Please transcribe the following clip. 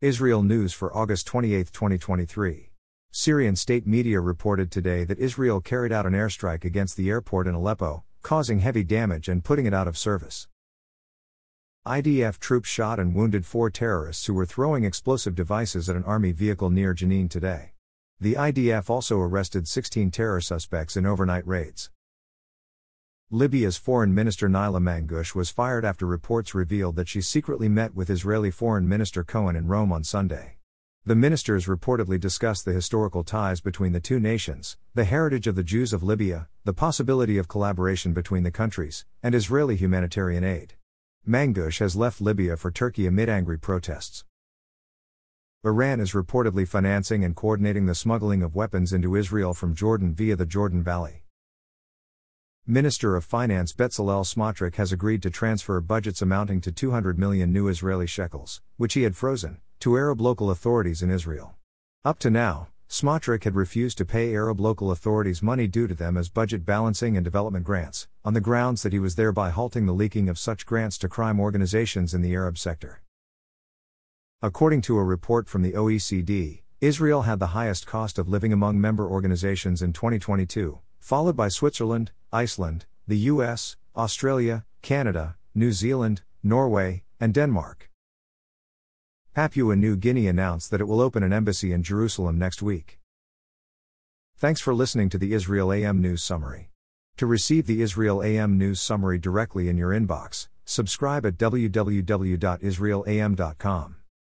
Israel News for August 28, 2023. Syrian state media reported today that Israel carried out an airstrike against the airport in Aleppo, causing heavy damage and putting it out of service. IDF troops shot and wounded four terrorists who were throwing explosive devices at an army vehicle near Jenin today. The IDF also arrested 16 terror suspects in overnight raids. Libya's Foreign Minister Naila Mangush was fired after reports revealed that she secretly met with Israeli Foreign Minister Cohen in Rome on Sunday. The ministers reportedly discussed the historical ties between the two nations, the heritage of the Jews of Libya, the possibility of collaboration between the countries, and Israeli humanitarian aid. Mangush has left Libya for Turkey amid angry protests. Iran is reportedly financing and coordinating the smuggling of weapons into Israel from Jordan via the Jordan Valley. Minister of Finance Bezalel Smotrich has agreed to transfer budgets amounting to 200 million new Israeli shekels, which he had frozen, to Arab local authorities in Israel. Up to now, Smotrich had refused to pay Arab local authorities money due to them as budget balancing and development grants, on the grounds that he was thereby halting the leaking of such grants to crime organizations in the Arab sector. According to a report from the OECD, Israel had the highest cost of living among member organizations in 2022, followed by Switzerland, Iceland, the US, Australia, Canada, New Zealand, Norway, and Denmark. Papua New Guinea announced that it will open an embassy in Jerusalem next week. Thanks for listening to the Israel AM News Summary. To receive the Israel AM News Summary directly in your inbox, subscribe at www.israelam.com.